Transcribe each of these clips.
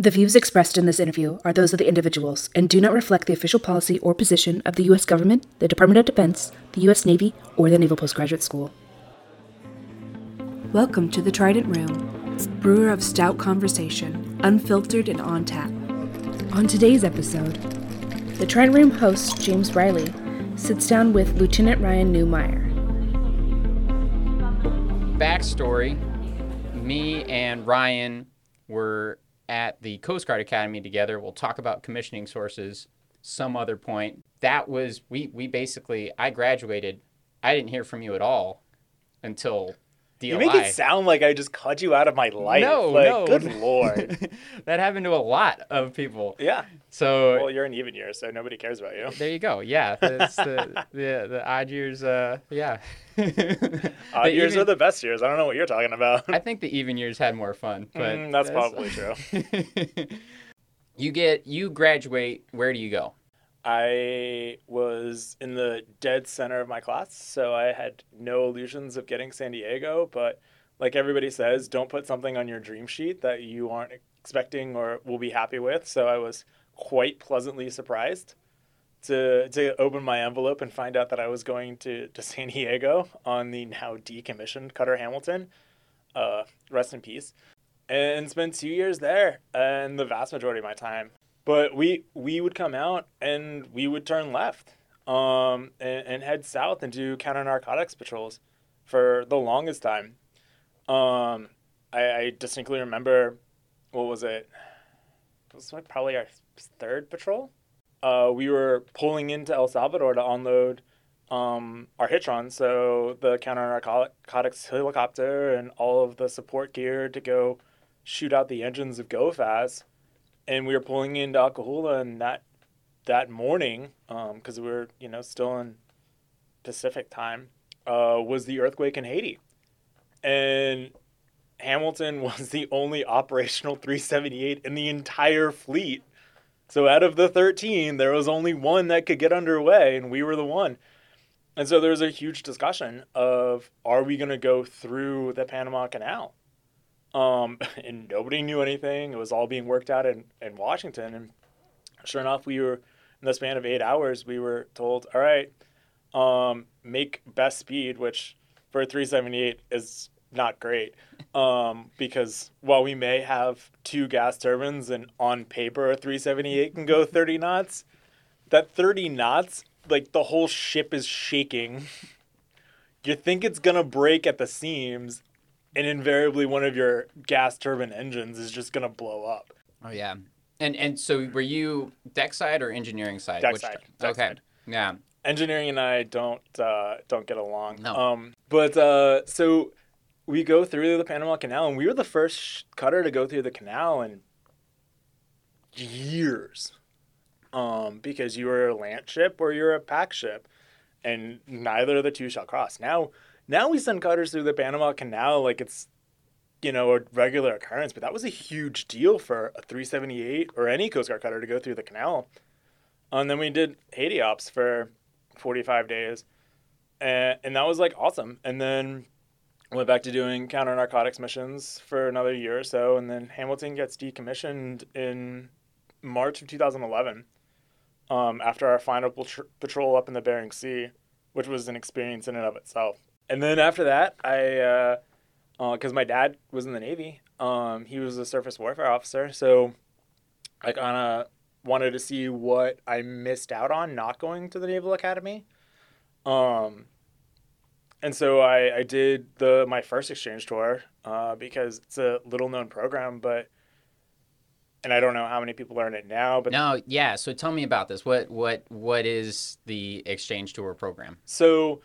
The views expressed in this interview are those of the individuals and do not reflect the official policy or position of the U.S. government, the Department of Defense, the U.S. Navy, or the Naval Postgraduate School. Welcome to the Trident Room, brewer of stout conversation, unfiltered and on tap. On today's episode, the Trident Room host, James Reilly, sits down with Lieutenant Ryan Newmeyer. Backstory me and Ryan were at the Coast Guard Academy together. We'll talk about commissioning sources some other point. That was we we basically I graduated. I didn't hear from you at all until DLI. You make it sound like I just cut you out of my life. No, like, no. Good lord. that happened to a lot of people. yeah. So Well, you're an even year, so nobody cares about you. there you go. Yeah, that's the the the odd years. Uh, yeah. Odd years even- are the best years. I don't know what you're talking about. I think the even years had more fun, but Mm, that's probably true. you get you graduate. Where do you go? I was in the dead center of my class, so I had no illusions of getting San Diego. But like everybody says, don't put something on your dream sheet that you aren't expecting or will be happy with. So I was quite pleasantly surprised to to open my envelope and find out that I was going to, to San Diego on the now decommissioned Cutter Hamilton. Uh, rest in peace. And spent two years there and the vast majority of my time but we we would come out and we would turn left um, and, and head south and do counter narcotics patrols for the longest time. Um, I, I distinctly remember what was it? It was like probably our third patrol. Uh, we were pulling into El Salvador to unload um, our hitron, so the counter narcotics helicopter and all of the support gear to go shoot out the engines of GoFast and we were pulling into Acajutla, and that that morning, because we were you know still in Pacific time, uh, was the earthquake in Haiti, and Hamilton was the only operational 378 in the entire fleet. So out of the 13, there was only one that could get underway, and we were the one. And so there was a huge discussion of are we going to go through the Panama Canal? um, and nobody knew anything. It was all being worked out in, in Washington. And sure enough, we were in the span of eight hours, we were told, all right, um, make best speed, which for a 378 is not great. Um, because while we may have two gas turbines and on paper a 378 can go 30 knots, that 30 knots, like the whole ship is shaking. You think it's gonna break at the seams, and invariably one of your gas turbine engines is just going to blow up. Oh yeah. And and so were you deck side or engineering side? Deck side, deck okay. side. Yeah. Engineering and I don't uh, don't get along. No. Um, but uh, so we go through the Panama Canal, and we were the first cutter to go through the canal in years, um, because you were a land ship or you're a pack ship, and neither of the two shall cross. Now, now we send cutters through the Panama Canal like it's you know, a regular occurrence, but that was a huge deal for a 378 or any Coast Guard cutter to go through the canal. And then we did Haiti ops for 45 days, and, and that was like awesome. And then went back to doing counter narcotics missions for another year or so, and then Hamilton gets decommissioned in March of 2011 um, after our final patr- patrol up in the Bering Sea, which was an experience in and of itself. And then after that, I. Uh, because my dad was in the Navy. Um, he was a surface warfare officer, so I kind of wanted to see what I missed out on not going to the Naval Academy. Um, and so I, I did the my first exchange tour uh, because it's a little known program, but and I don't know how many people are in it now, but No, yeah. So tell me about this. What what what is the exchange tour program? So,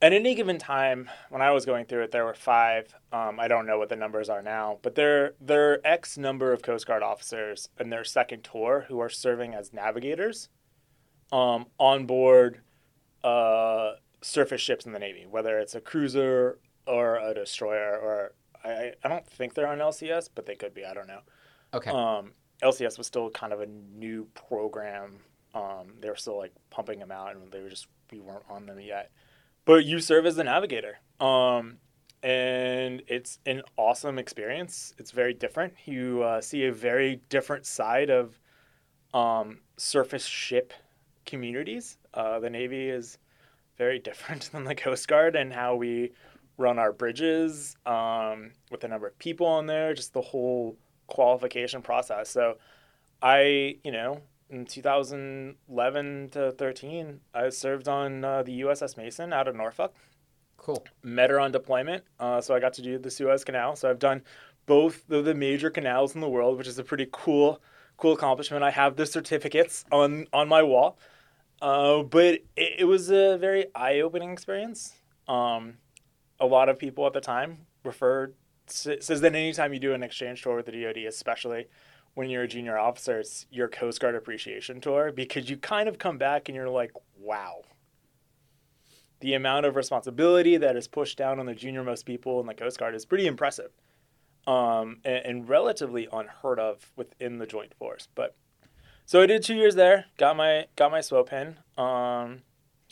at any given time, when I was going through it, there were five. Um, I don't know what the numbers are now, but there there are X number of Coast Guard officers in their second tour who are serving as navigators um, on board uh, surface ships in the Navy, whether it's a cruiser or a destroyer, or I, I don't think they're on LCS, but they could be. I don't know. Okay. Um, LCS was still kind of a new program. Um, they were still like pumping them out, and they were just we weren't on them yet. But you serve as the navigator, um, and it's an awesome experience. It's very different. You uh, see a very different side of um, surface ship communities. Uh, the Navy is very different than the Coast Guard and how we run our bridges um, with the number of people on there, just the whole qualification process. So I, you know, in 2011 to 13, I served on uh, the USS Mason out of Norfolk. Cool. Met her on deployment, uh, so I got to do the Suez Canal. So I've done both of the major canals in the world, which is a pretty cool, cool accomplishment. I have the certificates on on my wall, uh, but it, it, was a very eye-opening experience. Um, a lot of people at the time referred says that anytime you do an exchange tour with the DoD, especially when you're a junior officer, it's your Coast Guard appreciation tour because you kind of come back and you're like, wow. The amount of responsibility that is pushed down on the junior most people in the Coast Guard is pretty impressive um, and, and, relatively unheard of within the Joint Force. But so I did two years there, got my got my SWO pin, um,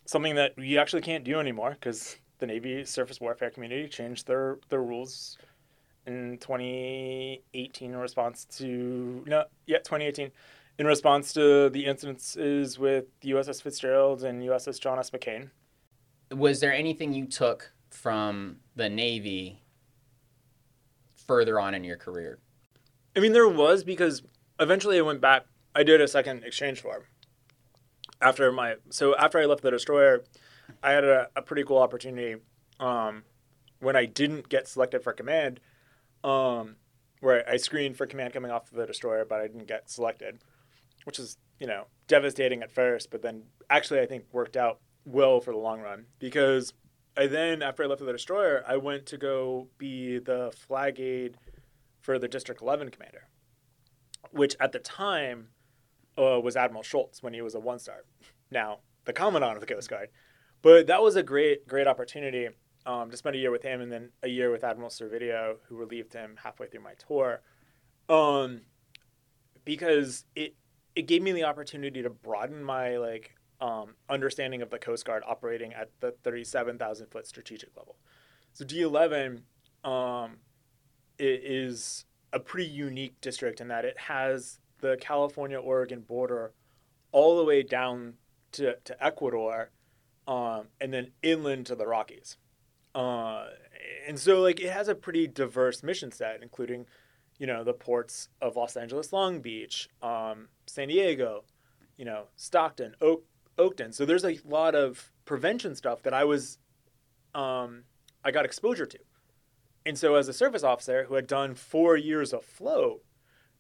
something that you actually can't do anymore because the Navy surface warfare community changed their their rules in 2018 in response to no yeah 2018 in response to the incidences with USS Fitzgerald and USS John S. McCain. Was there anything you took from the Navy further on in your career? I mean, there was because eventually I went back. I did a second exchange tour after my so after I left the destroyer. I had a, a pretty cool opportunity um, when I didn't get selected for command um, where I screened for command coming off the destroyer, but I didn't get selected, which is you know devastating at first, but then actually I think worked out well for the long run because I then after I left the destroyer, I went to go be the flag aide for the District 11 commander, which at the time uh, was Admiral Schultz when he was a one star. Now the commandant of the Coast Guard, but that was a great great opportunity um, to spend a year with him and then a year with Admiral Servidio, who relieved him halfway through my tour, um, because it it gave me the opportunity to broaden my like um, understanding of the Coast Guard operating at the thirty seven thousand foot strategic level. So D eleven um, is a pretty unique district in that it has the California Oregon border all the way down to, to Ecuador um, and then inland to the Rockies. Uh, and so like it has a pretty diverse mission set, including, you know, the ports of Los Angeles, Long Beach, um, San Diego, you know, Stockton, Oak, Oakton. So there's a lot of prevention stuff that I was, um, I got exposure to. And so as a service officer who had done four years of float,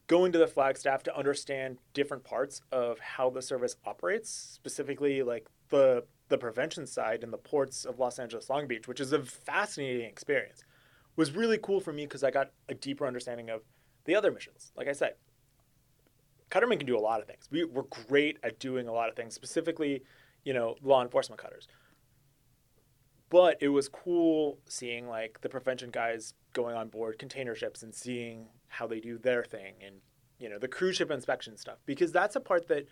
going to the flag staff to understand different parts of how the service operates, specifically like the the prevention side in the ports of Los Angeles, Long Beach, which is a fascinating experience, was really cool for me because I got a deeper understanding of the other missions. Like I said, Cuttermen can do a lot of things. We, we're great at doing a lot of things, specifically, you know, law enforcement cutters. But it was cool seeing like the prevention guys going on board container ships and seeing how they do their thing and you know the cruise ship inspection stuff because that's a part that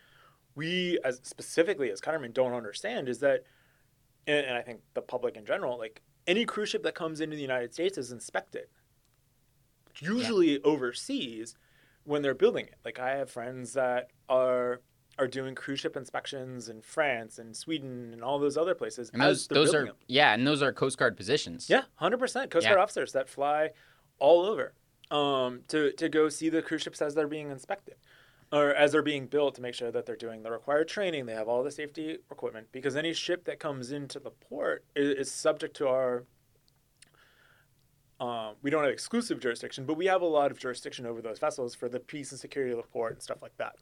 we as specifically as Cuttermen don't understand is that and, and I think the public in general, like any cruise ship that comes into the United States is inspected. Usually yeah. overseas when they're building it. Like I have friends that are are doing cruise ship inspections in France and Sweden and all those other places. And those those are them. yeah, and those are Coast Guard positions. Yeah, hundred percent Coast yeah. Guard officers that fly all over um, to to go see the cruise ships as they're being inspected or as they're being built to make sure that they're doing the required training, they have all the safety equipment. Because any ship that comes into the port is, is subject to our. Um, we don't have exclusive jurisdiction, but we have a lot of jurisdiction over those vessels for the peace and security of the port and stuff like that.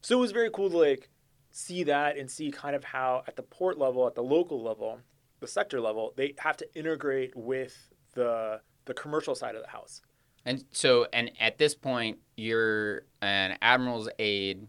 So it was very cool to like see that and see kind of how at the port level, at the local level, the sector level, they have to integrate with the the commercial side of the house. And so, and at this point, you're an admiral's aide,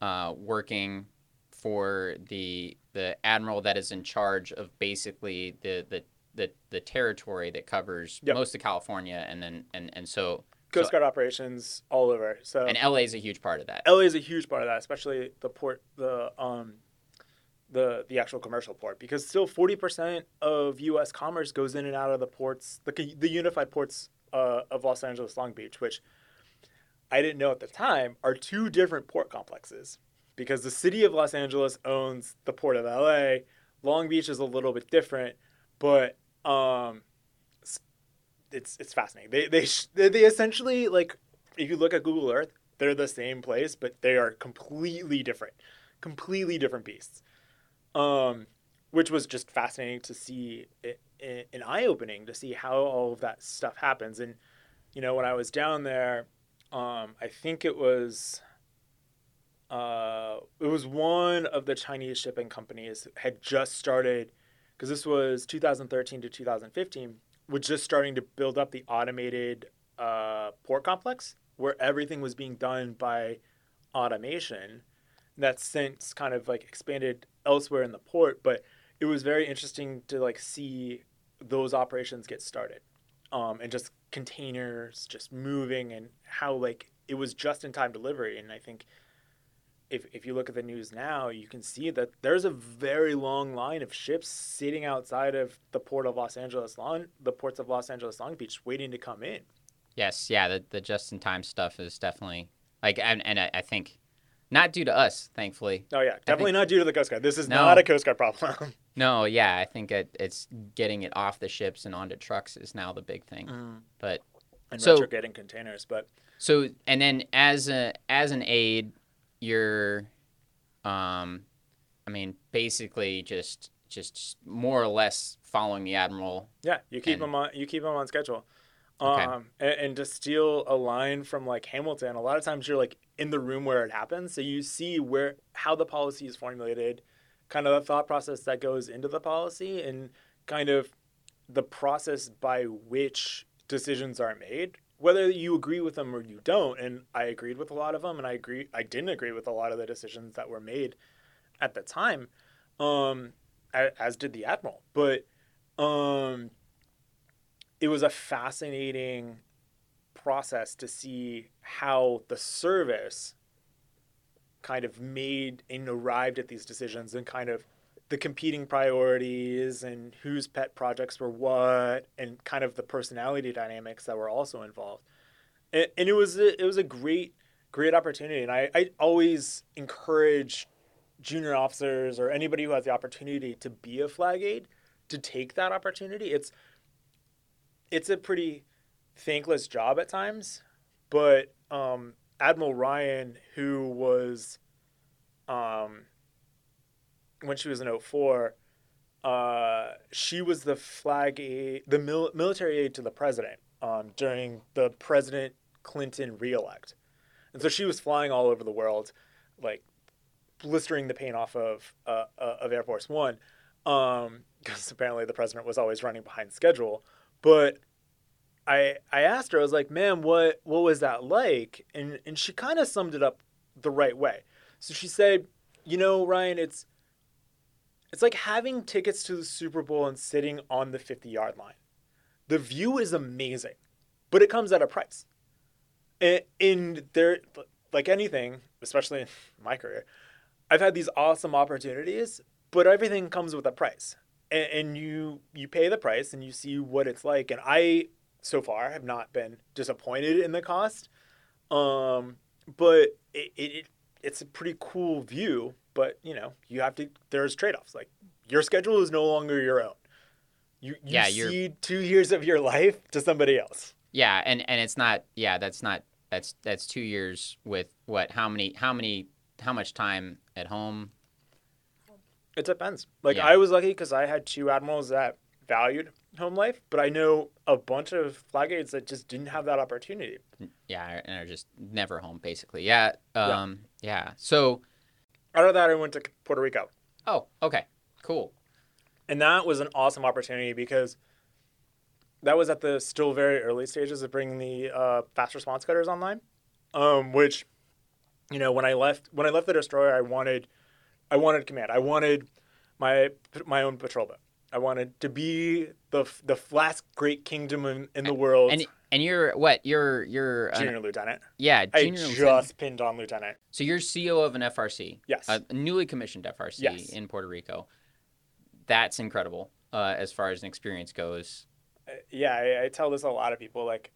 uh, working for the the admiral that is in charge of basically the the the, the territory that covers yep. most of California, and then and and so. Coast Guard operations all over. So and LA is a huge part of that. LA is a huge part of that, especially the port, the um, the the actual commercial port because still 40% of U.S. commerce goes in and out of the ports, the the unified ports uh, of Los Angeles, Long Beach, which I didn't know at the time are two different port complexes because the city of Los Angeles owns the port of L.A. Long Beach is a little bit different, but um, it's it's fascinating. They they they essentially like if you look at Google Earth, they're the same place, but they are completely different, completely different beasts. Um, which was just fascinating to see, it, an eye opening to see how all of that stuff happens. And you know, when I was down there, um, I think it was. Uh, it was one of the Chinese shipping companies had just started because this was 2013 to 2015 was just starting to build up the automated uh, port complex where everything was being done by automation. That's since kind of like expanded elsewhere in the port, but it was very interesting to like see those operations get started, um, and just containers just moving and how like it was just in time delivery. And I think if if you look at the news now, you can see that there's a very long line of ships sitting outside of the port of Los Angeles, Long, the ports of Los Angeles, Long Beach, waiting to come in. Yes, yeah, the, the just in time stuff is definitely like, and, and I, I think not due to us, thankfully. Oh yeah, definitely think, not due to the Coast Guard. This is No. not a Coast Guard problem. no, yeah, I think it, it's getting it off the ships and onto trucks is now the big thing. But and So- retrofitting containers, but so, and then as a as an aide, you're, um, I mean, basically just just more or less following the admiral. yeah, you keep And- them on. You keep them on schedule. Okay. Um, and, and to steal a line from like Hamilton, a lot of times you're like in the room where it happens, so you see where how the policy is formulated, kind of the thought process that goes into the policy, and kind of the process by which decisions are made, whether you agree with them or you don't. And I agreed with a lot of them, and I agree I didn't agree with a lot of the decisions that were made at the time, um, as did the admiral. But um, it was a fascinating process to see how the service kind of made and arrived at these decisions and kind of the competing priorities and whose pet projects were what and kind of the personality dynamics that were also involved. And, and it was a, it was a great great opportunity. And I, I always encourage junior officers or anybody who has the opportunity to be a flag aide to take that opportunity. It's it's a pretty thankless job at times, but um, Admiral Ryan, who was, um, when she was in 04, uh, she was the flag aide, the mil- military aide to the president um, during the President Clinton reelect. And so she was flying all over the world, like blistering the paint off of, uh, uh, of Air Force One, because apparently the president was always running behind schedule. But I I asked her, I was like, "Ma'am, what what was that like?" And and she kind of summed it up the right way. So she said, "You know, Ryan, it's it's like having tickets to the Super Bowl and sitting on the 50-yard line. The view is amazing, but it comes at a price. And, and there like anything, especially in my career, I've had these awesome opportunities, but everything comes with a price. And, and you you pay the price and you see what it's like. And I so far have not been disappointed in the cost. Um, but it, it, it it's a pretty cool view. But you know, you have to. There's trade offs. Like your schedule is no longer your own. You you Yeah, cede two years of your life to somebody else. Yeah, and and it's not. Yeah, that's not. That's that's two years with what? How many? How many? How much time at home? It depends. Like Yeah. I was lucky because I had two admirals that valued home life, but I know a bunch of flag aides that just didn't have that opportunity. Yeah, and are just never home basically. Yeah. Um. Yeah. So. Out of that, I went to Puerto Rico. Oh. Okay. Cool. And that was an awesome opportunity because that was at the still very early stages of bringing the uh, fast response cutters online. Um, which, you know, when I left when I left the destroyer, I wanted, I wanted command. I wanted my my own patrol boat. I wanted to be the the last great kingdom in, in the world. And And you're what? You're you're an- Junior lieutenant. yeah, junior I just lieutenant. pinned on lieutenant. So you're CEO of an FRC, Yes. a newly commissioned FRC Yes. in Puerto Rico. That's incredible uh, as far as an experience goes. Uh, yeah, I, I tell this a lot of people. Like,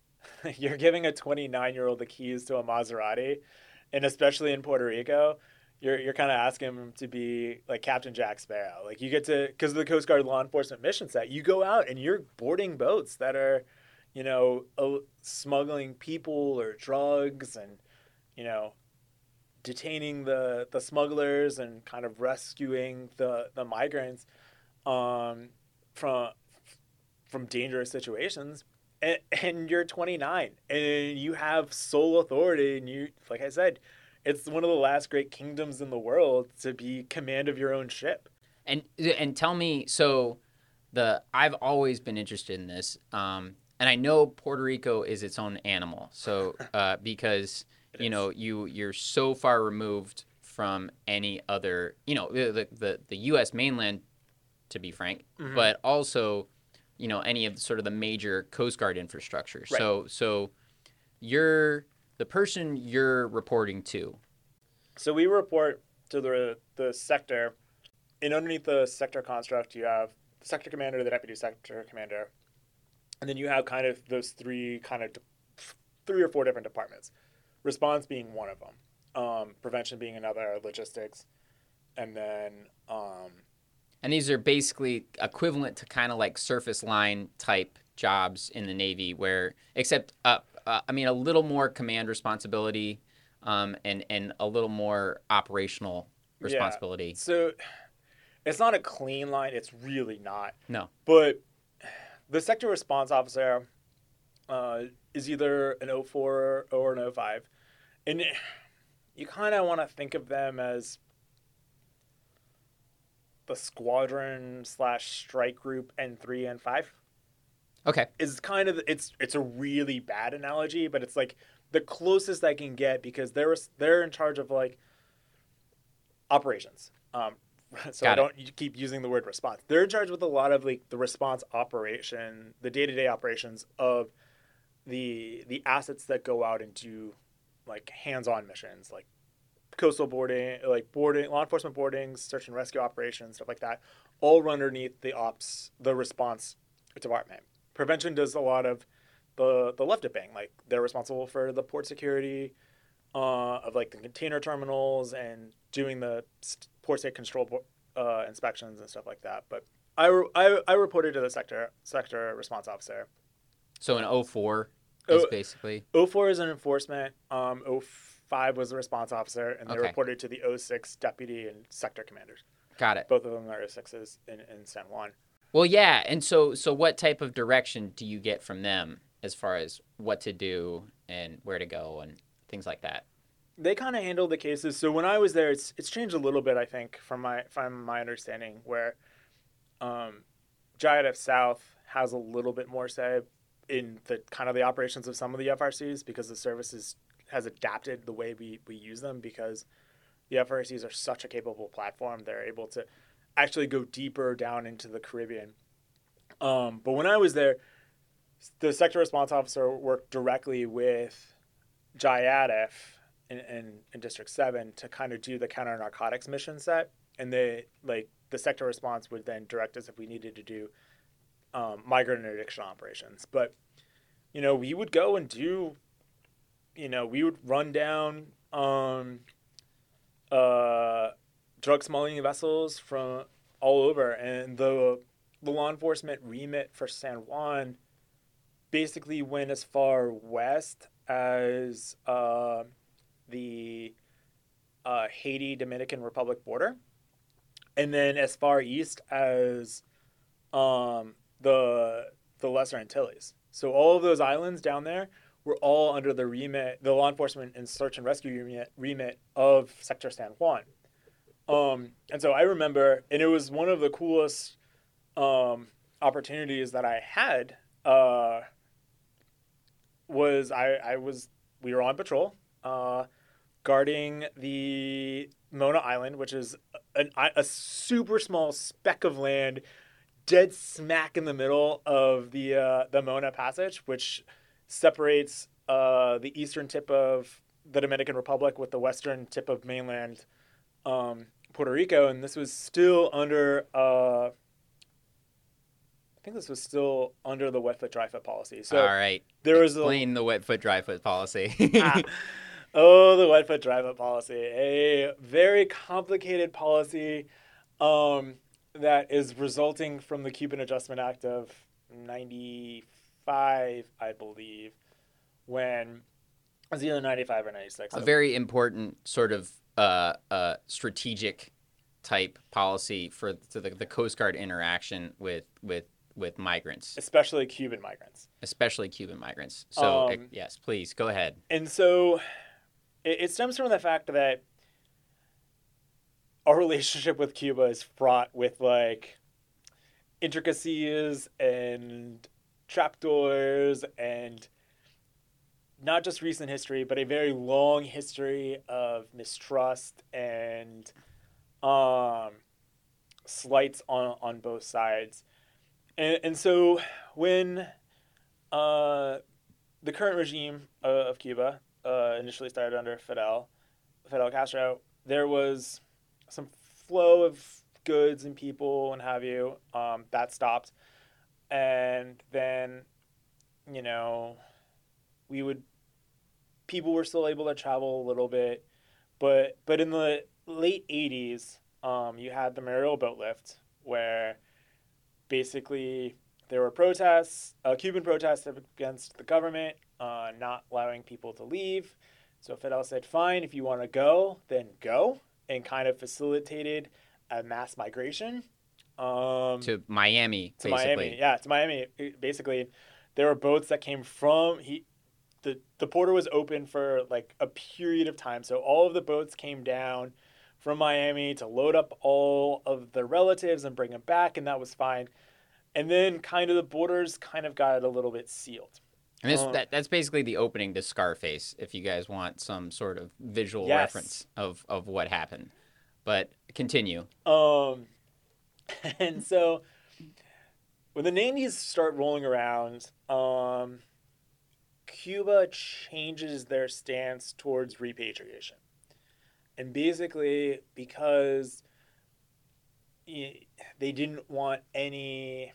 you're giving a 29 year old the keys to a Maserati, and especially in Puerto Rico, you're you're kind of asking him to be like Captain Jack Sparrow. Like, you get to because of the Coast Guard law enforcement mission set, you go out and you're boarding boats that are, you know, smuggling people or drugs, and you know, detaining the the smugglers and kind of rescuing the the migrants um, from from dangerous situations and, and you're 29 and you have sole authority and you like i said it's one of the last great kingdoms in the world to be command of your own ship And and tell me, so the I've always been interested in this, um, and I know Puerto Rico is its own animal. So uh, because you is. know you you're so far removed from any other, you know, the the the U.S. mainland, to be frank, Mhm. but also, you know, any of the, sort of the major Coast Guard infrastructure. So so you're the person you're reporting to. so we report to the the sector. And underneath the sector construct you have the sector commander the deputy sector commander. And then you have kind of those three kind of de- three or four different departments. Response being one of them. Um, prevention being another logistics. And then um, And these are basically equivalent to kind of like surface line type jobs in the Navy, where except uh, uh, I mean a little more command responsibility, um, and and a little more operational Yeah. responsibility. So it's not a clean line. It's really not. No. But the sector response officer uh, is either an 04 or an 05. And you kind of want to think of them as the squadron slash strike group N3 and 5 Okay, is kind of it's it's a really bad analogy, but it's like the closest I can get because they're they're in charge of like operations. Um, so I Got it. don't keep using the word response. They're in charge with a lot of like the response operation, the day to day operations of the the assets that go out and do like hands on missions, like coastal boarding, like boarding, law enforcement boardings, search and rescue operations, stuff like that, all run underneath the ops, the response department. Prevention does a lot of the the left dipping, like they're responsible for the port security uh, of like the container terminals and doing the port state control uh, inspections and stuff like that. But I, re- I I reported to the sector sector response officer. so an 04 is Oh, basically 04 is an enforcement. Um, 05 was the response officer, and they Okay. reported to the 06 deputy and sector commanders. got it. Both of them are 06s in, in San Juan. Well, yeah, and so so what type of direction do you get from them as far as what to do and where to go and things like that? They kind of handle the cases. So when I was there, it's it's changed a little bit, I think, from my from my understanding, where um, JIATF South has a little bit more say in the kind of the operations of some of the FRCs because the services has adapted the way we, we use them because the FRCs are such a capable platform. They're able to actually go deeper down into the Caribbean. Um, but when I was there, the sector response officer worked directly with JIATF in, in, in District 7 to kind of do the counter narcotics mission set. And they, like, the sector response would then direct us if we needed to do um, migrant interdiction operations. But, you know, we would go and do, you know, we would run down um, uh, drug smuggling vessels from all over. And the, the law enforcement remit for San Juan basically went as far west as uh, the uh, Haiti Dominican Republic border, and then as far east as um, the the Lesser Antilles. So all of those islands down there were all under the remit, the law enforcement and search and rescue remit, remit of Sector San Juan. Um, and so I remember, and it was one of the coolest um, opportunities that I had. Uh, was I, I was we were on patrol uh, guarding the Mona Island, which is an, a super small speck of land dead smack in the middle of the uh, the Mona Passage, which separates uh, the eastern tip of the Dominican Republic with the western tip of mainland um, Puerto Rico, and this was still under. Uh, I think this was still under the wet foot dry foot policy. So All right. there was a Explain the wet foot, dry foot policy. Ah. Oh, the wet foot dry foot policy. A very complicated policy um, that is resulting from the Cuban Adjustment Act of 95, I believe, when it was either 95 or 96. a very important sort of uh, uh, strategic type policy for to the, the Coast Guard interaction with with with migrants, especially Cuban migrants. especially Cuban migrants. So Um, yes, please go ahead. And so it, it stems from the fact that our relationship with Cuba is fraught with like intricacies and trapdoors and not just recent history, but a very long history of mistrust and um, slights on, on both sides. And, and so when uh, the current regime uh, of Cuba uh, initially started under Fidel, Fidel Castro, there was some flow of goods and people and have you. Um, that stopped, and then, you know, we would people were still able to travel a little bit, but but in the late '80s, um, you had the Mariel boat lift where basically there were protests, uh, Cuban protests against the government uh, not allowing people to leave. So Fidel said, fine, if you want to go, then go, and kind of facilitated a mass migration. Um, To Miami, to basically. Miami. Yeah, to Miami. Basically, there were boats that came from he. The the porter was open for like a period of time, so all of the boats came down from Miami to load up all of the relatives and bring them back, and that was fine. And then kind of the borders kind of got a little bit sealed. And this, Uh, that, that's basically the opening to Scarface, if you guys want some sort of visual Yes. reference of, of what happened. But continue. Um, and so when the 90s start rolling around, um, Cuba changes their stance towards repatriation. And basically, because they didn't want any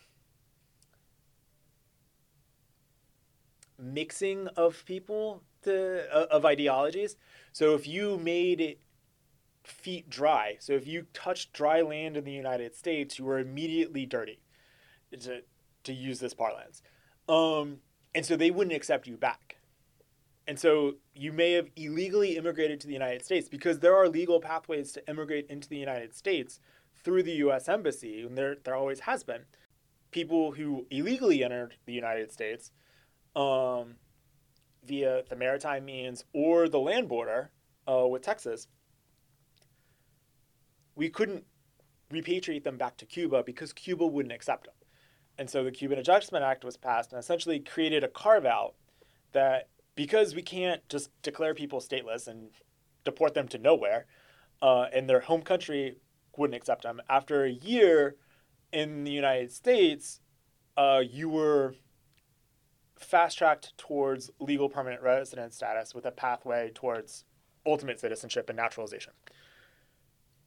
mixing of people to, of ideologies. So if you made it feet dry. So if you touched dry land in the United States, you were immediately dirty, to, to use this parlance. Um, and so they wouldn't accept you back. And so you may have illegally immigrated to the United States because there are legal pathways to immigrate into the United States through the U.S. Embassy, and there, there always has been. People who illegally entered the United States um, via the maritime means or the land border uh, with Texas we couldn't repatriate them back to Cuba because Cuba wouldn't accept them. And so the Cuban Adjustment Act was passed and essentially created a carve out that because we can't just declare people stateless and deport them to nowhere, uh, and their home country wouldn't accept them, after a year in the United States, uh, you were fast tracked towards legal permanent resident status with a pathway towards ultimate citizenship and naturalization.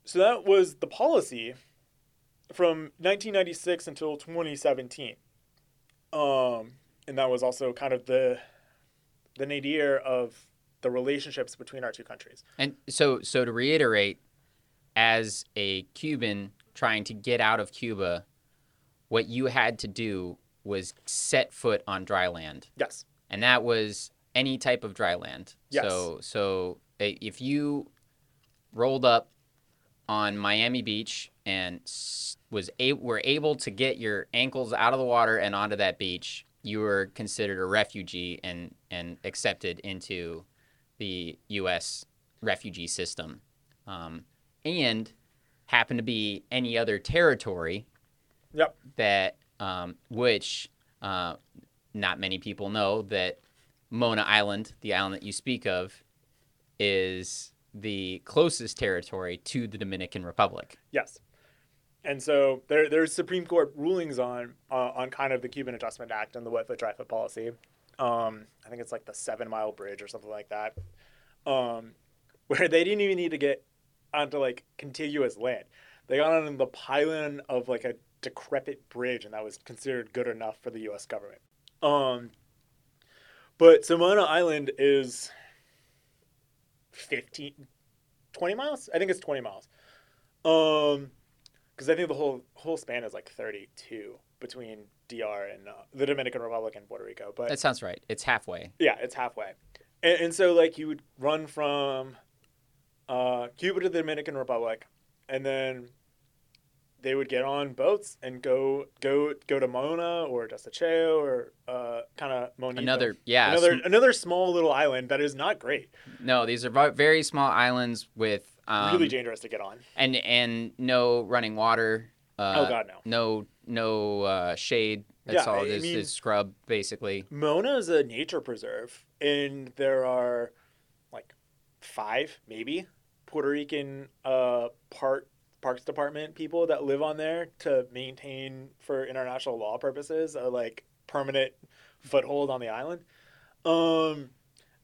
So that was the policy from 1996 until 2017. Um, and that was also kind of the the nadir of the relationships between our two countries. And so, so to reiterate, as a Cuban trying to get out of Cuba, what you had to do was set foot on dry land. Yes. and that was any type of dry land. Yes. So so if you rolled up on Miami Beach and was a- were able to get your ankles out of the water and onto that beach, you were considered a refugee and and accepted into the U.S. refugee system, um, and happened to be any other territory Yep. that um, which uh, not many people know that Mona Island, the island that you speak of, is the closest territory to the Dominican Republic. Yes. And so there there's Supreme Court rulings on uh, on kind of the Cuban Adjustment Act and the wet foot dry foot policy. Um, I think it's like the Seven Mile Bridge or something like that, um, where they didn't even need to get onto like contiguous land. They got on the pylon of like a decrepit bridge, and that was considered good enough for the U.S. government. Um, but Somona Island is 15, 20 miles. I think it's 20 miles. Um, because I think the whole whole span is like 32 between DR and uh, the Dominican Republic and Puerto Rico. But That sounds right. It's halfway. yeah, it's halfway. And, and so like you would run from uh, Cuba to the Dominican Republic, and then they would get on boats and go go go to Mona or Desecheo or uh, kind of Monito. Another, yeah. another sm- another small little island that is not great. no, these are very small islands with um, really dangerous to get on. and and no running water. Uh, oh God, no. No, no uh, shade. That's Yeah, all I it is. mean- is scrub basically. Mona is a nature preserve, and there are like five, maybe Puerto Rican uh, part Parks Department people that live on there to maintain for international law purposes a like permanent foothold on the island. Um,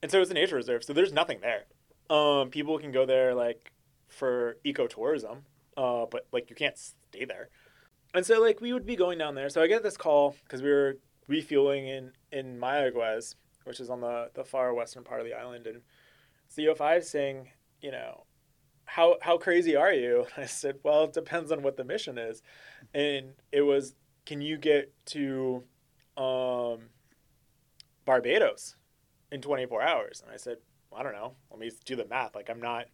and so it's a nature reserve, so there's nothing there. Um, people can go there like for ecotourism, uh, but like you can't stay there. And so like we would be going down there. So I get this call because we were refueling in in Mayaguez, which is on the the far western part of the island, and CO5 saying, you know, how how crazy are you? And I said, well, it depends on what the mission is, and it was, can you get to um, Barbados in 24 hours? And I said, I don't know. Let me do the math. Like I'm not.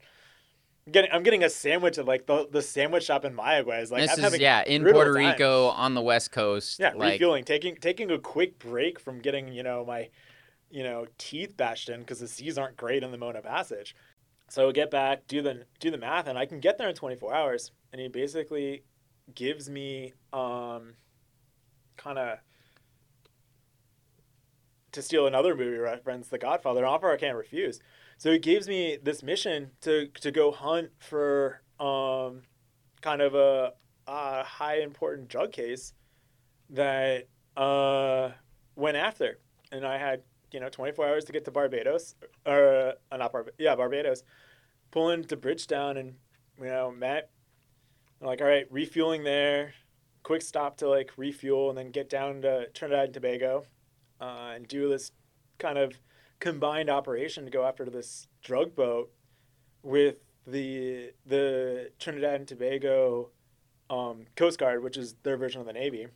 I'm Getting, I'm getting a sandwich at like the, the sandwich shop in Mayaguez. Like this I'm is having yeah in Puerto time. Rico on the west coast. Yeah, like refueling, taking taking a quick break from getting you know my, you know teeth bashed in because the seas aren't great in the Mona Passage. So get back, do the do the math, and I can get there in 24 hours. And he basically gives me um, kind of to steal another movie reference, The Godfather, an offer I can't refuse. So he gives me this mission to to go hunt for um, kind of a, a high important drug case that uh, went after, and I had you know 24 hours to get to Barbados, or uh, not Barbados, yeah Barbados, pulling to Bridgetown, and you know I'm like all right, refueling there, quick stop to like refuel, and then get down to Trinidad and Tobago, uh, and do this kind of combined operation to go after this drug boat with the the Trinidad and Tobago um, Coast Guard, which is their version of the Navy.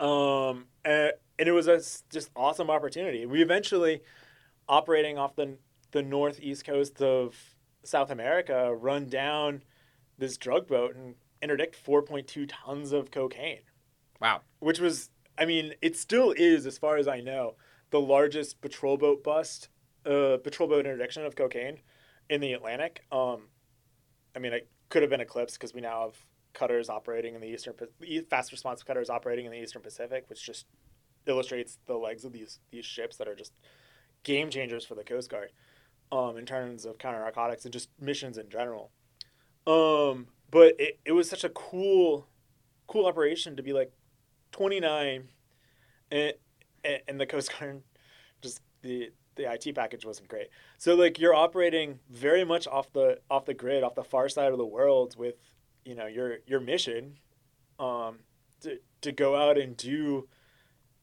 Um, and, and it was a just awesome opportunity. We eventually, operating off the the northeast coast of South America, run down this drug boat and interdict 4.2 tons of cocaine, wow. which was, I mean, it still is, as far as I know, the largest patrol boat bust, uh, patrol boat interdiction of cocaine in the Atlantic. Um, I mean, it could have been eclipsed because we now have cutters operating in the eastern fast response cutters operating in the eastern Pacific, which just illustrates the legs of these these ships that are just game changers for the Coast Guard um, in terms of counter narcotics and just missions in general. Um, but it, it was such a cool cool operation to be like 29 and and the Coast Guard just the the IT package wasn't great. So like you're operating very much off the off the grid, off the far side of the world with you know your your mission um, to to go out and do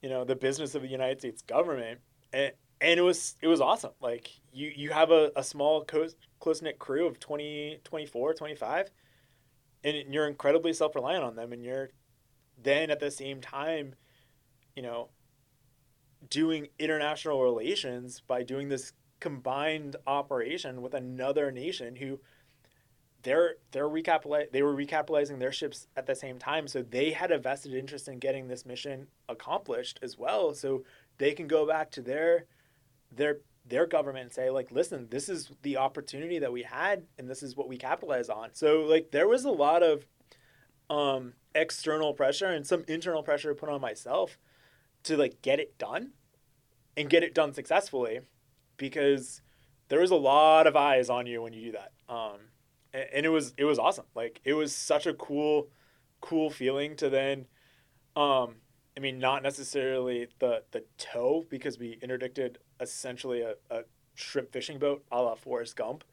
you know the business of the United States government and and it was it was awesome. Like you you have a, a small close knit crew of 20, 24, 25 and you're incredibly self reliant on them and you're then at the same time you know doing international relations by doing this combined operation with another nation who they're they're recapitali- they were recapitalizing their ships at the same time. So they had a vested interest in getting this mission accomplished as well. So they can go back to their their their government and say like listen this is the opportunity that we had and this is what we capitalize on. So like there was a lot of um external pressure and some internal pressure put on myself to like get it done and get it done successfully because there was a lot of eyes on you when you do that um a- and it was it was awesome like it was such a cool cool feeling to then, um, I mean, not necessarily the the tow because we interdicted essentially a, a shrimp fishing boat a la Forrest Gump.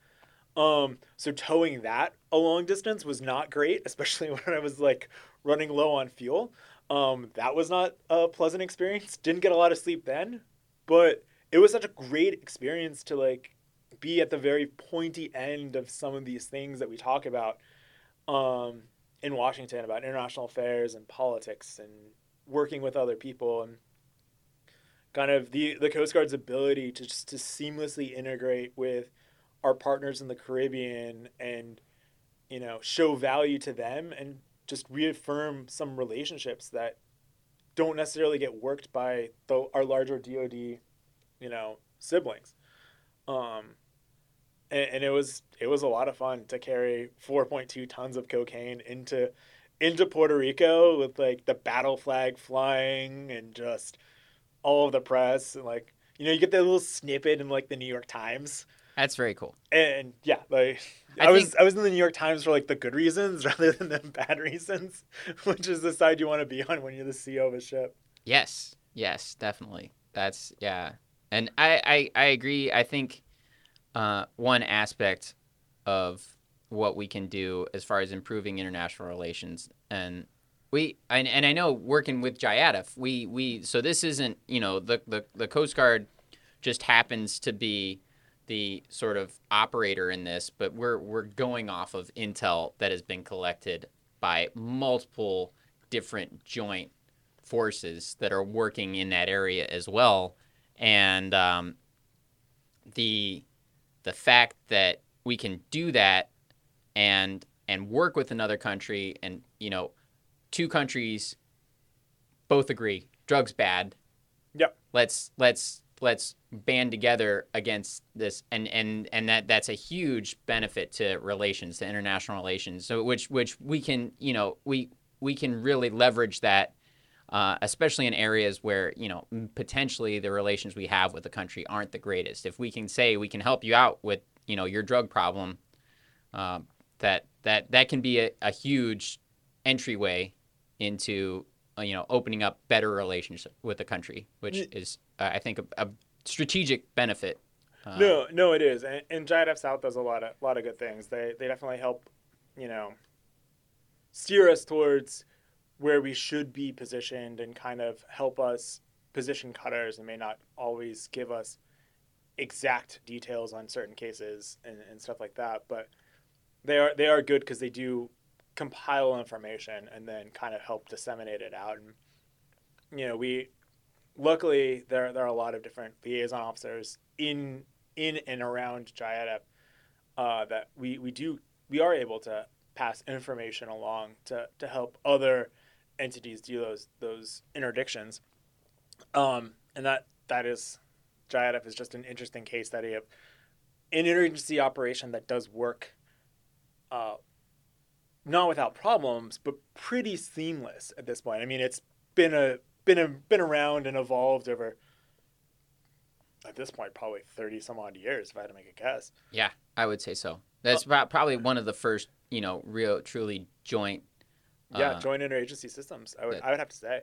Um, so towing that a long distance was not great, especially when I was like running low on fuel. Um, that was not a pleasant experience. Didn't get a lot of sleep then, but it was such a great experience to like be at the very pointy end of some of these things that we talk about um, in Washington about international affairs and politics and working with other people and kind of the the Coast Guard's ability to just to seamlessly integrate with our partners in the Caribbean and you know show value to them and just reaffirm some relationships that don't necessarily get worked by the, our larger DoD, you know, siblings. Um, and, and, it was it was a lot of fun to carry 4.2 tons of cocaine into into Puerto Rico with like the battle flag flying and just all of the press and like you know you get that little snippet in like the New York Times that's very cool. And yeah, like I, I was I was in the New York Times for like the good reasons rather than the bad reasons, which is the side you want to be on when you're the CEO of a ship. Yes. Yes, definitely. That's yeah. And I I, I agree. I think uh, one aspect of what we can do as far as improving international relations and we and, and I know working with JIATF, we we so this isn't, you know, the the, the Coast Guard just happens to be the sort of operator in this, but we're we're going off of intel that has been collected by multiple different joint forces that are working in that area as well, and um, the the fact that we can do that and and work with another country and you know two countries both agree drugs bad. Yep. Let's let's let's band together against this and and and that that's a huge benefit to relations to international relations. So which which we can you know we we can really leverage that uh, especially in areas where you know potentially the relations we have with the country aren't the greatest. If we can say we can help you out with you know your drug problem uh, that that that can be a, a huge entryway into you know opening up better relations with the country which is uh, I think a, a, strategic benefit. Uh, no, no, it is, and, and South does a lot of lot of good things. They they definitely help, you know, steer us towards where we should be positioned and kind of help us position cutters and may not always give us exact details on certain cases and, and stuff like that. But they are they are good because they do compile information and then kind of help disseminate it out. And you know, we luckily there there are a lot of different liaison officers in in and around JIATF uh, that we we do we are able to pass information along to to help other entities do those those interdictions. Um, and that that is JIATF is just an interesting case study of an interagency operation that does work uh, not without problems, but pretty seamless at this point. I mean, it's been a been a, been around and evolved over at this point probably 30 some odd years if I had to make a guess. Yeah, I would say so. That's oh. probably one of the first, you know, real truly joint Yeah, uh, joint interagency systems. I would that, I would have to say.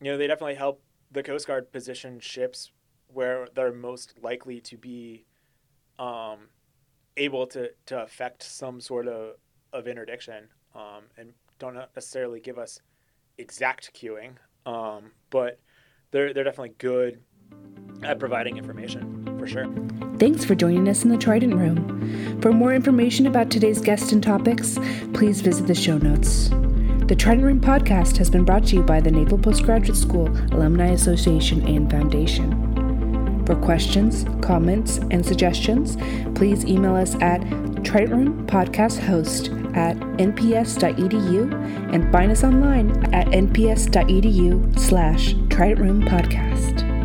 You know, they definitely help the Coast Guard position ships where they're most likely to be um, able to, to affect some sort of, of interdiction um, and don't necessarily give us exact cueing, um, but they're they're definitely good at providing information for sure. Thanks for joining us in the Trident Room. For more information about today's guest and topics, please visit the show notes. The Trident Room podcast has been brought to you by the Naval Postgraduate School Alumni Association and Foundation. For questions, comments, and suggestions, please email us at Trident Podcast Host at nps.edu and find us online at nps.edu slash Trident Podcast.